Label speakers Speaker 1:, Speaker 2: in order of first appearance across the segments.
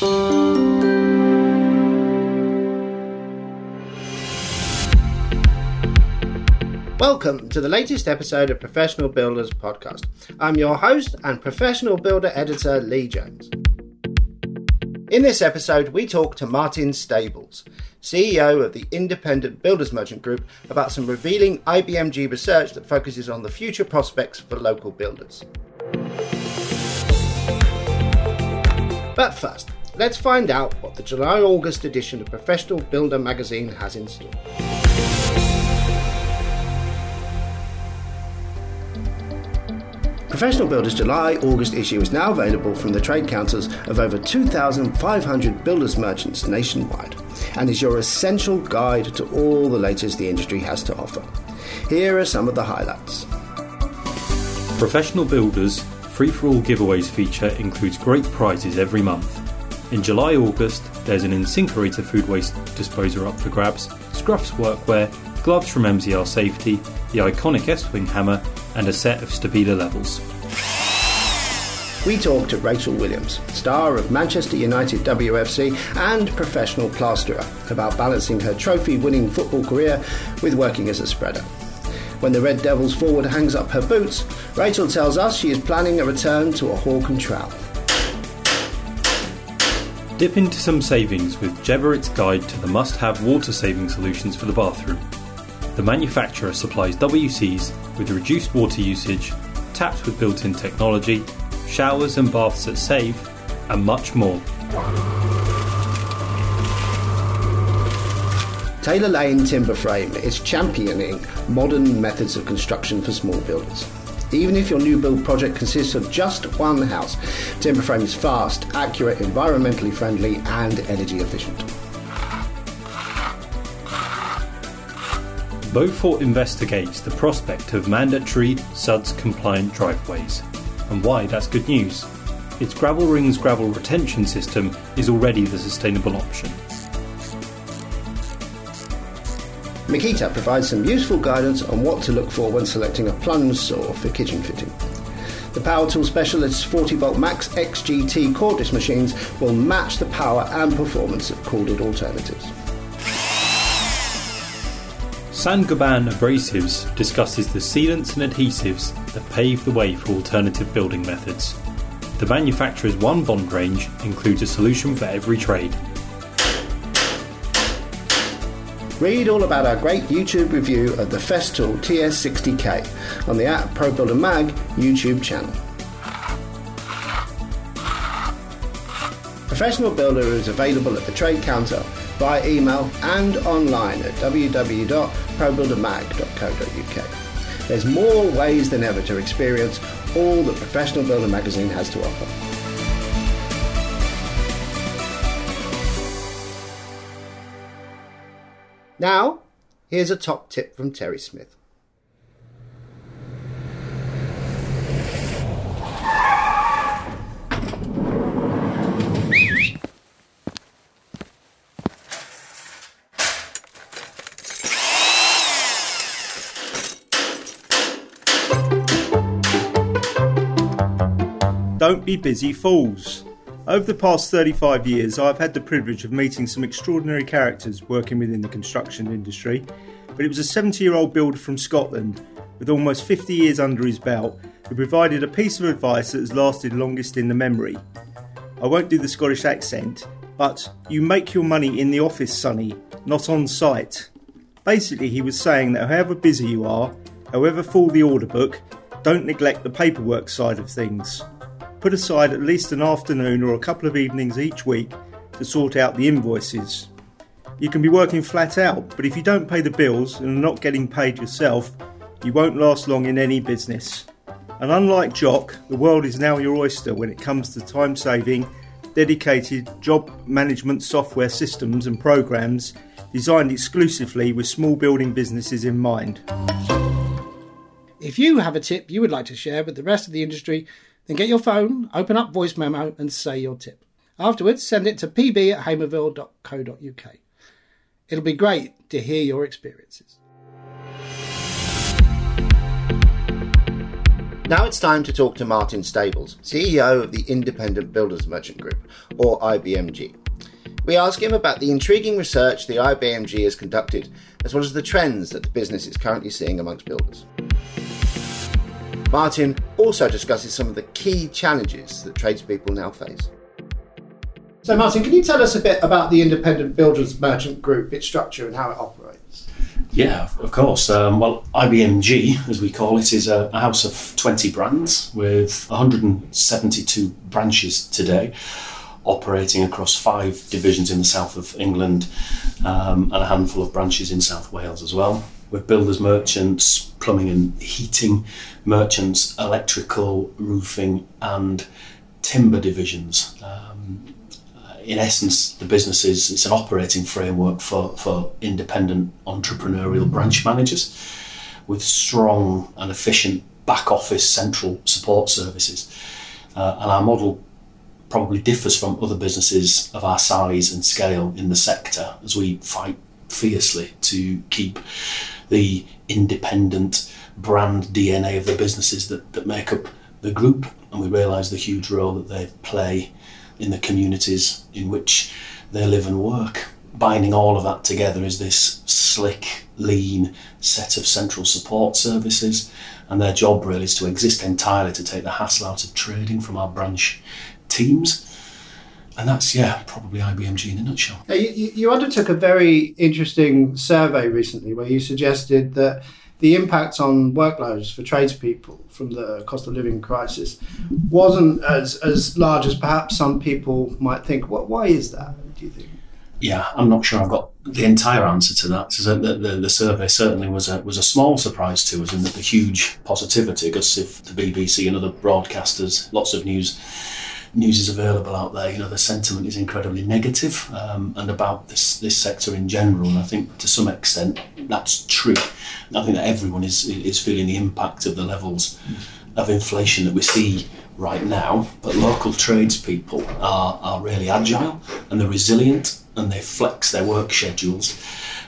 Speaker 1: Welcome to the latest episode of Professional Builders Podcast. I'm your host and professional builder editor, Lee Jones. In this episode, we talk to Martin Stables, CEO of the Independent Builders Merchant Group, about some revealing IBMG research that focuses on the future prospects for local builders. But first, let's find out what the July August edition of Professional Builder magazine has in store. Professional Builders July August issue is now available from the trade counters of over 2,500 builders merchants nationwide and is your essential guide to all the latest the industry has to offer. Here are some of the highlights.
Speaker 2: Professional Builders Free for All giveaways feature includes great prizes every month. In July August, there's an InSinkErator food waste disposer up for grabs, Scruffs workwear, gloves from MZR Safety, the iconic Estwing hammer, and a set of Stabila levels.
Speaker 1: We talked to Rachel Williams, star of Manchester United WFC and professional plasterer, about balancing her trophy winning football career with working as a spreader. When the Red Devils forward hangs up her boots, Rachel tells us she is planning a return to a hawk and trowel.
Speaker 2: Dip into some savings with Geberit's guide to the must have water saving solutions for the bathroom. The manufacturer supplies WCs with reduced water usage, taps with built in technology, showers and baths that save, and much more.
Speaker 1: Taylor Lane Timber Frame is championing modern methods of construction for small builders. Even if your new build project consists of just one house, Timber Frame is fast, accurate, environmentally friendly, and energy efficient.
Speaker 2: Beaufort investigates the prospect of mandatory SUDS compliant driveways and why that's good news. Its Gravel Rings gravel retention system is already the sustainable option.
Speaker 1: Makita provides some useful guidance on what to look for when selecting a plunge saw for kitchen fitting. The Power Tool Specialist's 40 volt max XGT cordless machines will match the power and performance of corded alternatives.
Speaker 2: Saint-Gobain Abrasives discusses the sealants and adhesives that pave the way for alternative building methods. The manufacturer's one bond range includes a solution for every trade.
Speaker 1: Read all about our great YouTube review of the Festool TS60K on the at Pro Builder Mag YouTube channel. Professional Builder is available at the trade counter via email and online at www.probuildermag.co.uk. There's more ways than ever to experience all that Professional Builder magazine has to offer. Now, here's a top tip from Terry Smith.
Speaker 3: Don't be busy fools. Over the past 35 years, I've had the privilege of meeting some extraordinary characters working within the construction industry, but it was a 70 year old builder from Scotland with almost 50 years under his belt who provided a piece of advice that has lasted longest in the memory. I won't do the Scottish accent, but you make your money in the office, Sonny, not on site. Basically, he was saying that however busy you are, however full the order book, don't neglect the paperwork side of things. Put aside at least an afternoon or a couple of evenings each week to sort out the invoices. You can be working flat out, but if you don't pay the bills and are not getting paid yourself, you won't last long in any business. And unlike Jock, the world is now your oyster when it comes to time saving, dedicated job management software systems and programs designed exclusively with small building businesses in mind.
Speaker 1: If you have a tip you would like to share with the rest of the industry, then get your phone, open up voice memo, and say your tip. Afterwards, send it to pb at hamerville.co.uk. It'll be great to hear your experiences. Now it's time to talk to Martin Stables, CEO of the Independent Builders Merchant Group, or IBMG. We ask him about the intriguing research the IBMG has conducted, as well as the trends that the business is currently seeing amongst builders. Martin also discusses some of the key challenges that tradespeople now face. So, Martin, can you tell us a bit about the Independent Builders Merchant Group, its structure, and how it operates?
Speaker 4: Yeah, of course. Um, well, IBMG, as we call it, is a, a, house of 20 brands with 172 branches today, operating across five divisions in the south of England um, and a handful of branches in South Wales as well. With builders merchants, plumbing and heating merchants, electrical, roofing, and timber divisions. Um, in essence, the business is it's an operating framework for, for independent entrepreneurial branch managers with strong and efficient back office central support services. Uh, and our model probably differs from other businesses of our size and scale in the sector as we fight fiercely to keep the independent brand DNA of the businesses that, that make up the group. And we realise the huge role that they play in the communities in which they live and work. Binding all of that together is this slick, lean set of central support services, and their job really is to exist entirely to take the hassle out of trading from our branch teams. And that's, yeah, probably IBMG in a nutshell.
Speaker 1: you, you undertook a very interesting survey recently where you suggested that the impact on workloads for tradespeople from the cost of living crisis wasn't as, as large as perhaps some people might think. What, why is that, do you think?
Speaker 4: Yeah, I'm not sure I've got the entire answer to that. So the, the, the, survey certainly was a, was a small surprise to us in that the huge positivity, because if the BBC and other broadcasters, lots of news news is available out there, you know, the sentiment is incredibly negative, um, and about this this sector in general. And I think to some extent that's true. I think that everyone is is feeling the impact of the levels of inflation that we see right now. But local tradespeople are are really agile and they're resilient and they flex their work schedules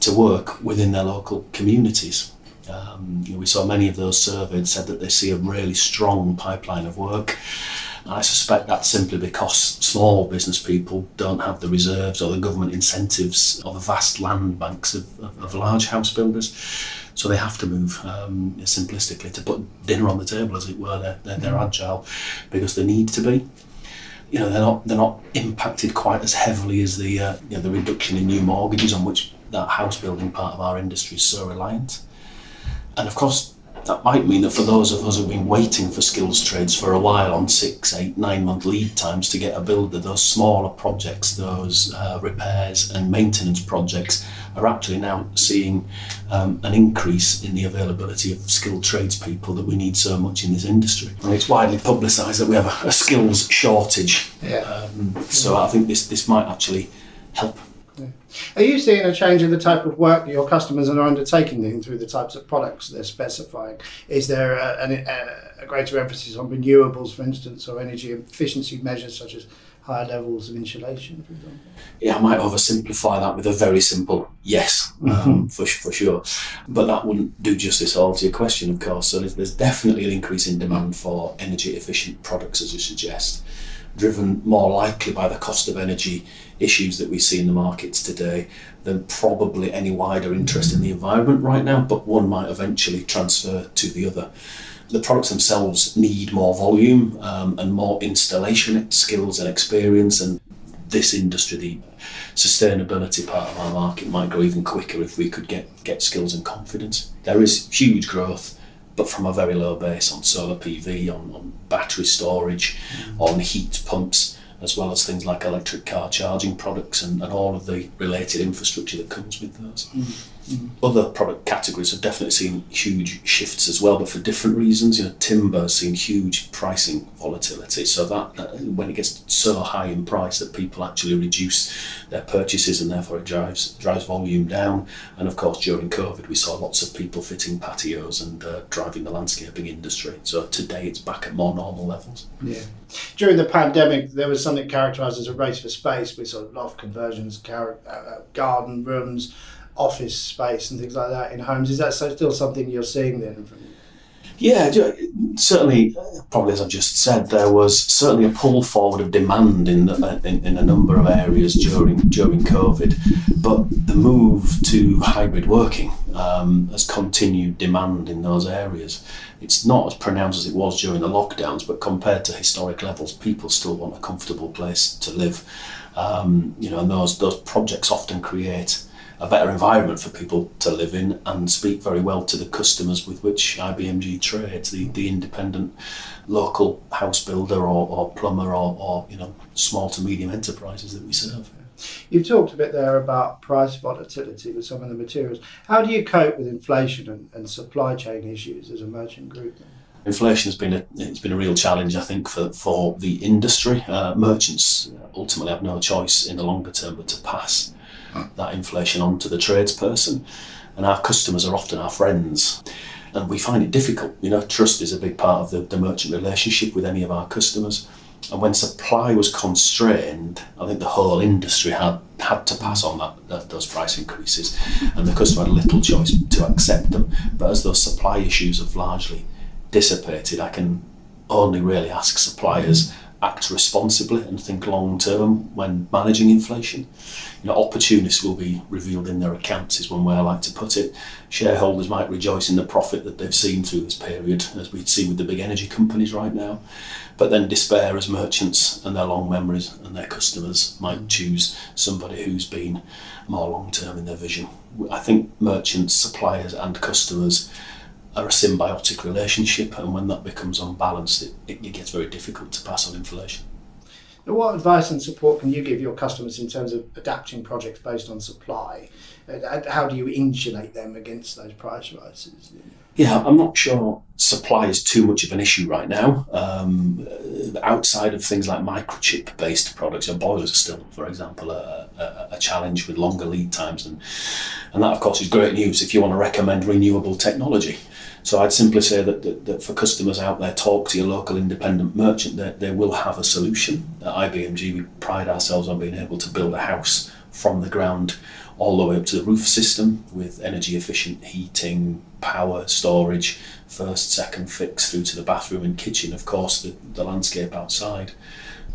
Speaker 4: to work within their local communities. Um, you know, we saw many of those surveyed said that they see a really strong pipeline of work I suspect that's simply because small business people don't have the reserves or the government incentives or the vast land banks of, of, of large house builders. So they have to move um, simplistically to put dinner on the table, as it were. They're, they're, they're agile because they need to be. You know, they're not they're not impacted quite as heavily as the uh, you know, the reduction in new mortgages on which that house building part of our industry is so reliant. And of course, that might mean that for those of us who've been waiting for skills trades for a while on six, eight, nine month lead times to get a builder, those smaller projects, those uh, repairs and maintenance projects are actually now seeing um, an increase in the availability of skilled tradespeople that we need so much in this industry. And it's widely publicised that we have a, a skills shortage. Yeah. Um, so I think this, this might actually help
Speaker 1: are you seeing a change in the type of work that your customers are undertaking through the types of products they're specifying? Is there a, a, a greater emphasis on renewables, for instance, or energy efficiency measures such as higher levels of insulation, for example?
Speaker 4: Yeah, I might oversimplify that with a very simple yes, um, mm-hmm. for, for sure. But that wouldn't do justice all to your question, of course. So there's, there's definitely an increase in demand for energy efficient products, as you suggest driven more likely by the cost of energy issues that we see in the markets today than probably any wider interest in the environment right now, but one might eventually transfer to the other. The products themselves need more volume um, and more installation skills and experience, and this industry, the sustainability part of our market, might grow even quicker if we could get, get skills and confidence. There is huge growth but from a very low base on solar PV, on, on battery storage, mm. on heat pumps, as well as things like electric car charging products and, and all of the related infrastructure that comes with those. Mm. Other product categories have definitely seen huge shifts as well, but for different reasons. You know, timber has seen huge pricing volatility, so that, when it gets so high in price that people actually reduce their purchases, and therefore it drives drives volume down. And of course, during COVID, we saw lots of people fitting patios and uh, driving the landscaping industry. So today, it's back at more normal levels.
Speaker 1: Yeah. During the pandemic, there was something characterised as a race for space. with We saw loft conversions, uh, garden rooms office space and things like that in homes. Is that still something you're seeing then? From...
Speaker 4: Yeah, certainly, probably as I've just said, there was certainly a pull forward of demand in, the, in, in, a number of areas during during COVID, but the move to hybrid working um, has continued demand in those areas. It's not as pronounced as it was during the lockdowns, but compared to historic levels, people still want a comfortable place to live. Um, you know, and those those projects often create a better environment for people to live in and speak very well to the customers with which IBMG trades, the, the independent local house builder or, or plumber or, or you know small to medium enterprises that we serve.
Speaker 1: You've talked a bit there about price volatility with some of the materials. How do you cope with inflation and, and supply chain issues as a merchant group?
Speaker 4: Inflation has been a it's been a real challenge, I think, for, for the industry. Uh, merchants ultimately have no choice in the longer term but to pass that inflation onto the tradesperson. And our customers are often our friends. And we find it difficult. You know, trust is a big part of the, the merchant relationship with any of our customers. And when supply was constrained, I think the whole industry had had to pass on that, that, those price increases, and the customer had little choice to accept them. But as those supply issues have largely dissipated, I can only really ask suppliers act responsibly and think long term when managing inflation. You know, opportunists will be revealed in their accounts, is one way I like to put it. Shareholders might rejoice in the profit that they've seen through this period, as we'd see with the big energy companies right now. But then despair as merchants and their long memories and their customers might choose somebody who's been more long term in their vision. I think merchants, suppliers, and customers are a symbiotic relationship, and when that becomes unbalanced, it, it, it gets very difficult to pass on inflation.
Speaker 1: Now, what advice and support can you give your customers in terms of adapting projects based on supply? Uh, uh, how do you insulate them against those price rises?
Speaker 4: Yeah, I'm not sure supply is too much of an issue right now. Um, uh, outside of things like microchip based products, your boilers are still, for example, a, a, a, challenge with longer lead times. And, and that, of course, is great news if you want to recommend renewable technology. So I'd simply say that, that, that, for customers out there, talk to your local independent merchant. They, they will have a solution. At IBMG, we pride ourselves on being able to build a house from the ground all the way up to the roof system with energy efficient heating, power, storage, first, second fix through to the bathroom and kitchen, of course, the, the landscape outside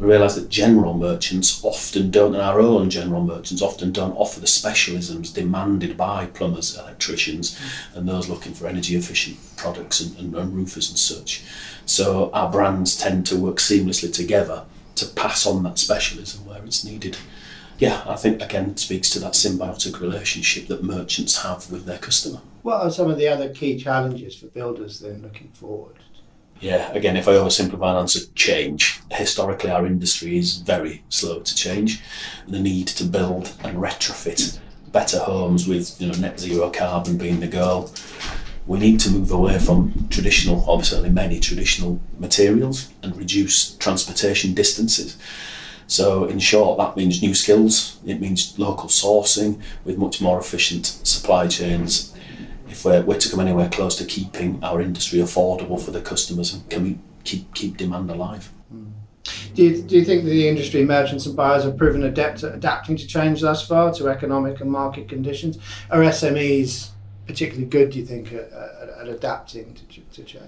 Speaker 4: we realise that general merchants often don't, and our own general merchants often don't offer the specialisms demanded by plumbers, electricians, mm. and those looking for energy efficient products and, and, and roofers and such. So our brands tend to work seamlessly together to pass on that specialism where it's needed. Yeah, I think again it speaks to that symbiotic relationship that merchants have with their customer.
Speaker 1: What are some of the other key challenges for builders then looking forward?
Speaker 4: Yeah, again, if I oversimplify an answer, change. Historically, our industry is very slow to change. The need to build and retrofit better homes with you know net zero carbon being the goal. We need to move away from traditional, certainly many traditional materials, and reduce transportation distances. So, in short, that means new skills. It means local sourcing with much more efficient supply chains if we're, we're to come anywhere close to keeping our industry affordable for the customers and can we keep keep demand alive.
Speaker 1: Hmm. Do you, do you think the industry merchants and buyers have proven adept at adapting to change thus far to economic and market conditions? Are SMEs particularly good, do you think, at, at, adapting to, to change?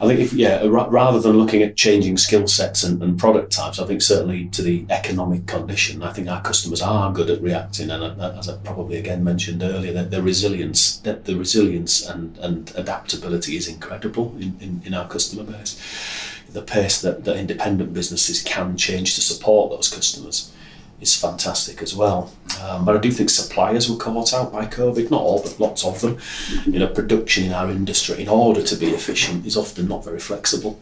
Speaker 4: I think if yeah, rather than looking at changing skill sets and, and, product types, I think certainly to the economic condition, I think our customers are good at reacting. And uh, as I probably again mentioned earlier, that the resilience, that the resilience and, and adaptability is incredible in, in, in our customer base. The pace that, that independent businesses can change to support those customers is fantastic as well. Um, but I do think suppliers were caught out by COVID, not all, but lots of them. You know, production in our industry, in order to be efficient, is often not very flexible.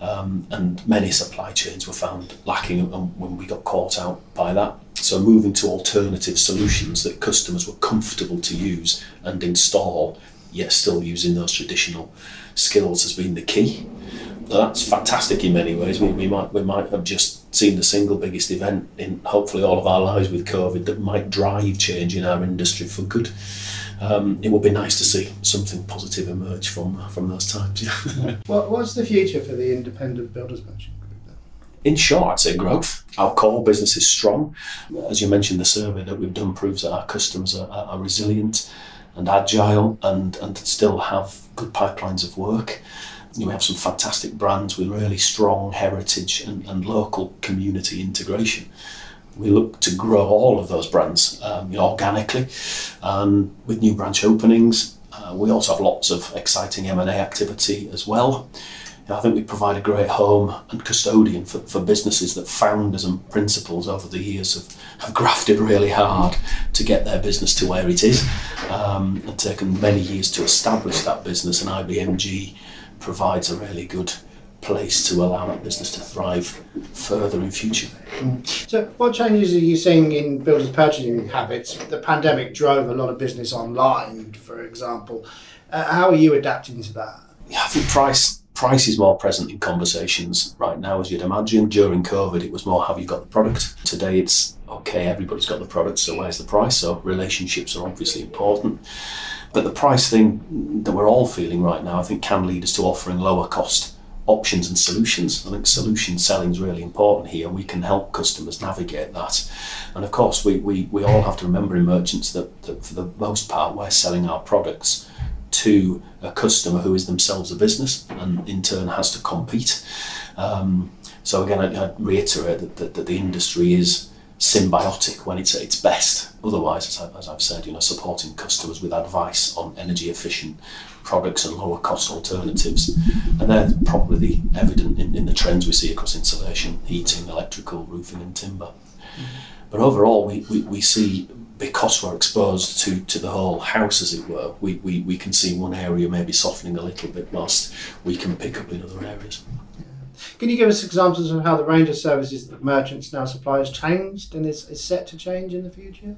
Speaker 4: Um, and many supply chains were found lacking when we got caught out by that. So moving to alternative solutions that customers were comfortable to use and install, yet still using those traditional skills has been the key. That's fantastic in many ways. We, we might we might have just seen the single biggest event in hopefully all of our lives with COVID that might drive change in our industry for good. Um, it would be nice to see something positive emerge from from those times.
Speaker 1: Yeah. what, what's the future for the independent builders merchant group? Then?
Speaker 4: In short, I'd say growth. Our core business is strong. As you mentioned, the survey that we've done proves that our customers are, are resilient and agile and, and still have good pipelines of work we have some fantastic brands with really strong heritage and, and local community integration. We look to grow all of those brands um, you know, organically, with new branch openings. Uh, we also have lots of exciting M&A activity as well. I think we provide a great home and custodian for, for businesses that founders and principals over the years have, have grafted really hard to get their business to where it is um, and taken many years to establish that business. And IBMG provides a really good place to allow that business to thrive further in future.
Speaker 1: So, what changes are you seeing in builders' purchasing habits? The pandemic drove a lot of business online, for example. Uh, how are you adapting to that?
Speaker 4: Yeah, I think price price is more present in conversations right now, as you'd imagine. During COVID, it was more have you got the product? Today, it's okay, everybody's got the product, so where's the price? So, relationships are obviously important. But the price thing that we're all feeling right now, I think, can lead us to offering lower cost options and solutions. I think solution selling is really important here. We can help customers navigate that. And of course, we, we, we all have to remember in merchants that, that for the most part, we're selling our products to a customer who is themselves a business and in turn has to compete. Um, so again, I, I reiterate that, that, that, the industry is symbiotic when it's at its best. Otherwise, as, I, as I've said, you know, supporting customers with advice on energy efficient products and lower cost alternatives, and they're probably evident in, in the trends we see across insulation, heating, electrical, roofing, and timber. Mm-hmm. But overall, we, we, we see because we're exposed to, to the whole house, as it were, we, we, we can see one area maybe softening a little bit whilst we can pick up in other areas.
Speaker 1: Can you give us examples of how the range of services that merchants now supply has changed and is, is set to change in the future?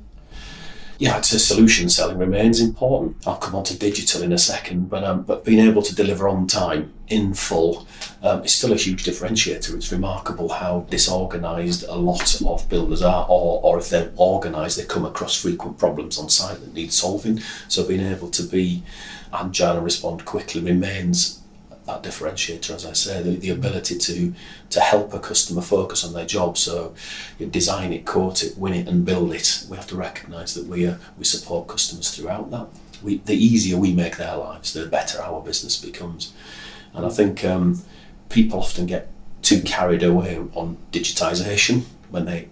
Speaker 4: yeah, I'd solution selling remains important. I'll come on to digital in a second, but um, but being able to deliver on time in full um, is still a huge differentiator. It's remarkable how disorganised a lot of builders are, or, or if they're organised, they come across frequent problems on site that need solving. So being able to be agile and respond quickly remains that differentiator, as I say, the, the ability to to help a customer focus on their job. So, you design it, court it, win it, and build it. We have to recognise that we uh, we support customers throughout that. We, the easier we make their lives, the better our business becomes. And I think um, people often get too carried away on digitisation when they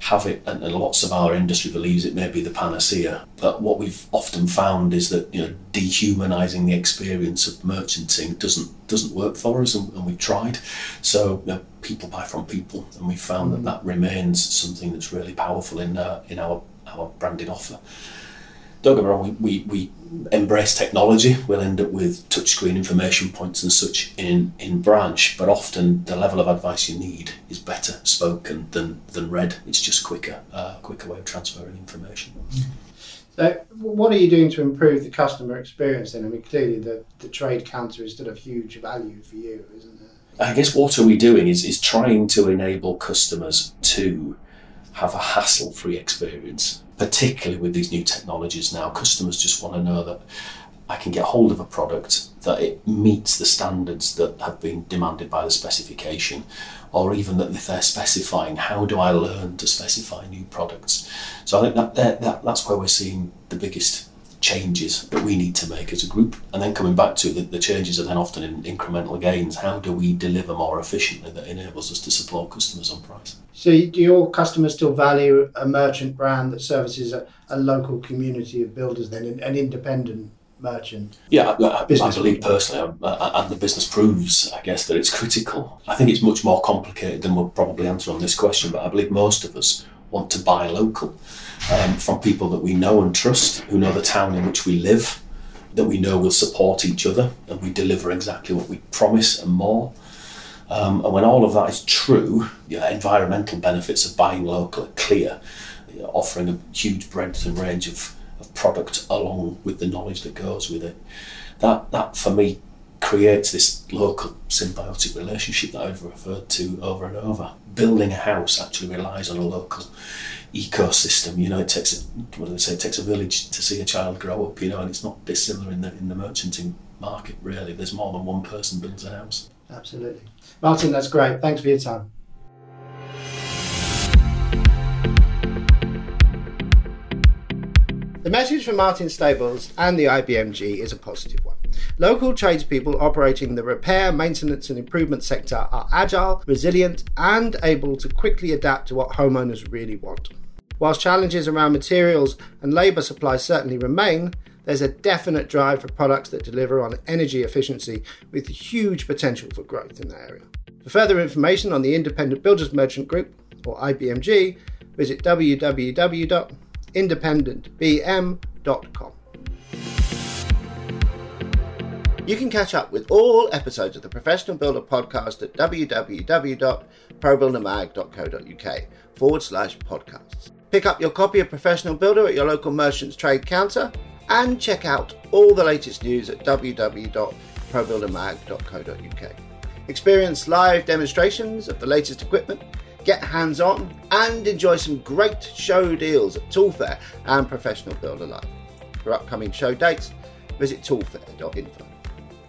Speaker 4: have it, and, and, lots of our industry believes it may be the panacea. But what we've often found is that you know dehumanising the experience of merchanting doesn't doesn't work for us, and, and we've tried. So you know, people buy from people, and we found that that remains something that's really powerful in uh, in our our branded offer don't get me wrong, we, we, we embrace technology. We'll end up with touchscreen information points and such in, in branch, but often the level of advice you need is better spoken than, than read. It's just quicker, uh, quicker way of transferring information.
Speaker 1: So, what are you doing to improve the customer experience then? I mean, clearly the, the trade counter is still of huge value for you, isn't it?
Speaker 4: I guess what are we doing is, is trying to enable customers to have a hassle free experience particularly with these new technologies now, customers just want to know that I can get hold of a product that it meets the standards that have been demanded by the specification, or even that if they're specifying, how do I learn to specify new products? So I think that, that, that that's where we're seeing the biggest changes that we need to make as a group. And then coming back to the, the changes are then often in incremental gains. How do we deliver more efficiently that enables us to support customers on price?
Speaker 1: So, do your customers still value a merchant brand that services a, a local community of builders, then an independent merchant?
Speaker 4: Yeah, I, I, I believe personally, uh, and the business proves, I guess, that it's critical. I think it's much more complicated than we'll probably answer on this question, but I believe most of us want to buy local um, from people that we know and trust, who know the town in which we live, that we know will support each other, and we deliver exactly what we promise and more. Um, and when all of that is true, the environmental benefits of buying local are clear, offering a huge breadth and range of, of product along with the knowledge that goes with it. That, that for me creates this local symbiotic relationship that I've referred to over and over. Building a house actually relies on a local ecosystem. You know, it takes a, what do they say? It takes a village to see a child grow up. You know, and it's not dissimilar in the in the merchanting market. Really, there's more than one person builds a house.
Speaker 1: Absolutely, Martin. That's great. Thanks for your time. The message from Martin Stables and the IBMG is a positive one. Local tradespeople operating the repair, maintenance, and improvement sector are agile, resilient, and able to quickly adapt to what homeowners really want. Whilst challenges around materials and labour supply certainly remain, there's a definite drive for products that deliver on energy efficiency with huge potential for growth in that area. For further information on the Independent Builders Merchant Group, or IBMG, visit www.independentbm.com. You can catch up with all episodes of the Professional Builder podcast at www.probuildermag.co.uk forward slash podcasts. Pick up your copy of Professional Builder at your local merchant's trade counter and check out all the latest news at www.probuildermag.co.uk. Experience live demonstrations of the latest equipment, get hands on, and enjoy some great show deals at Toolfair and Professional Builder Live. For upcoming show dates, visit toolfair.info.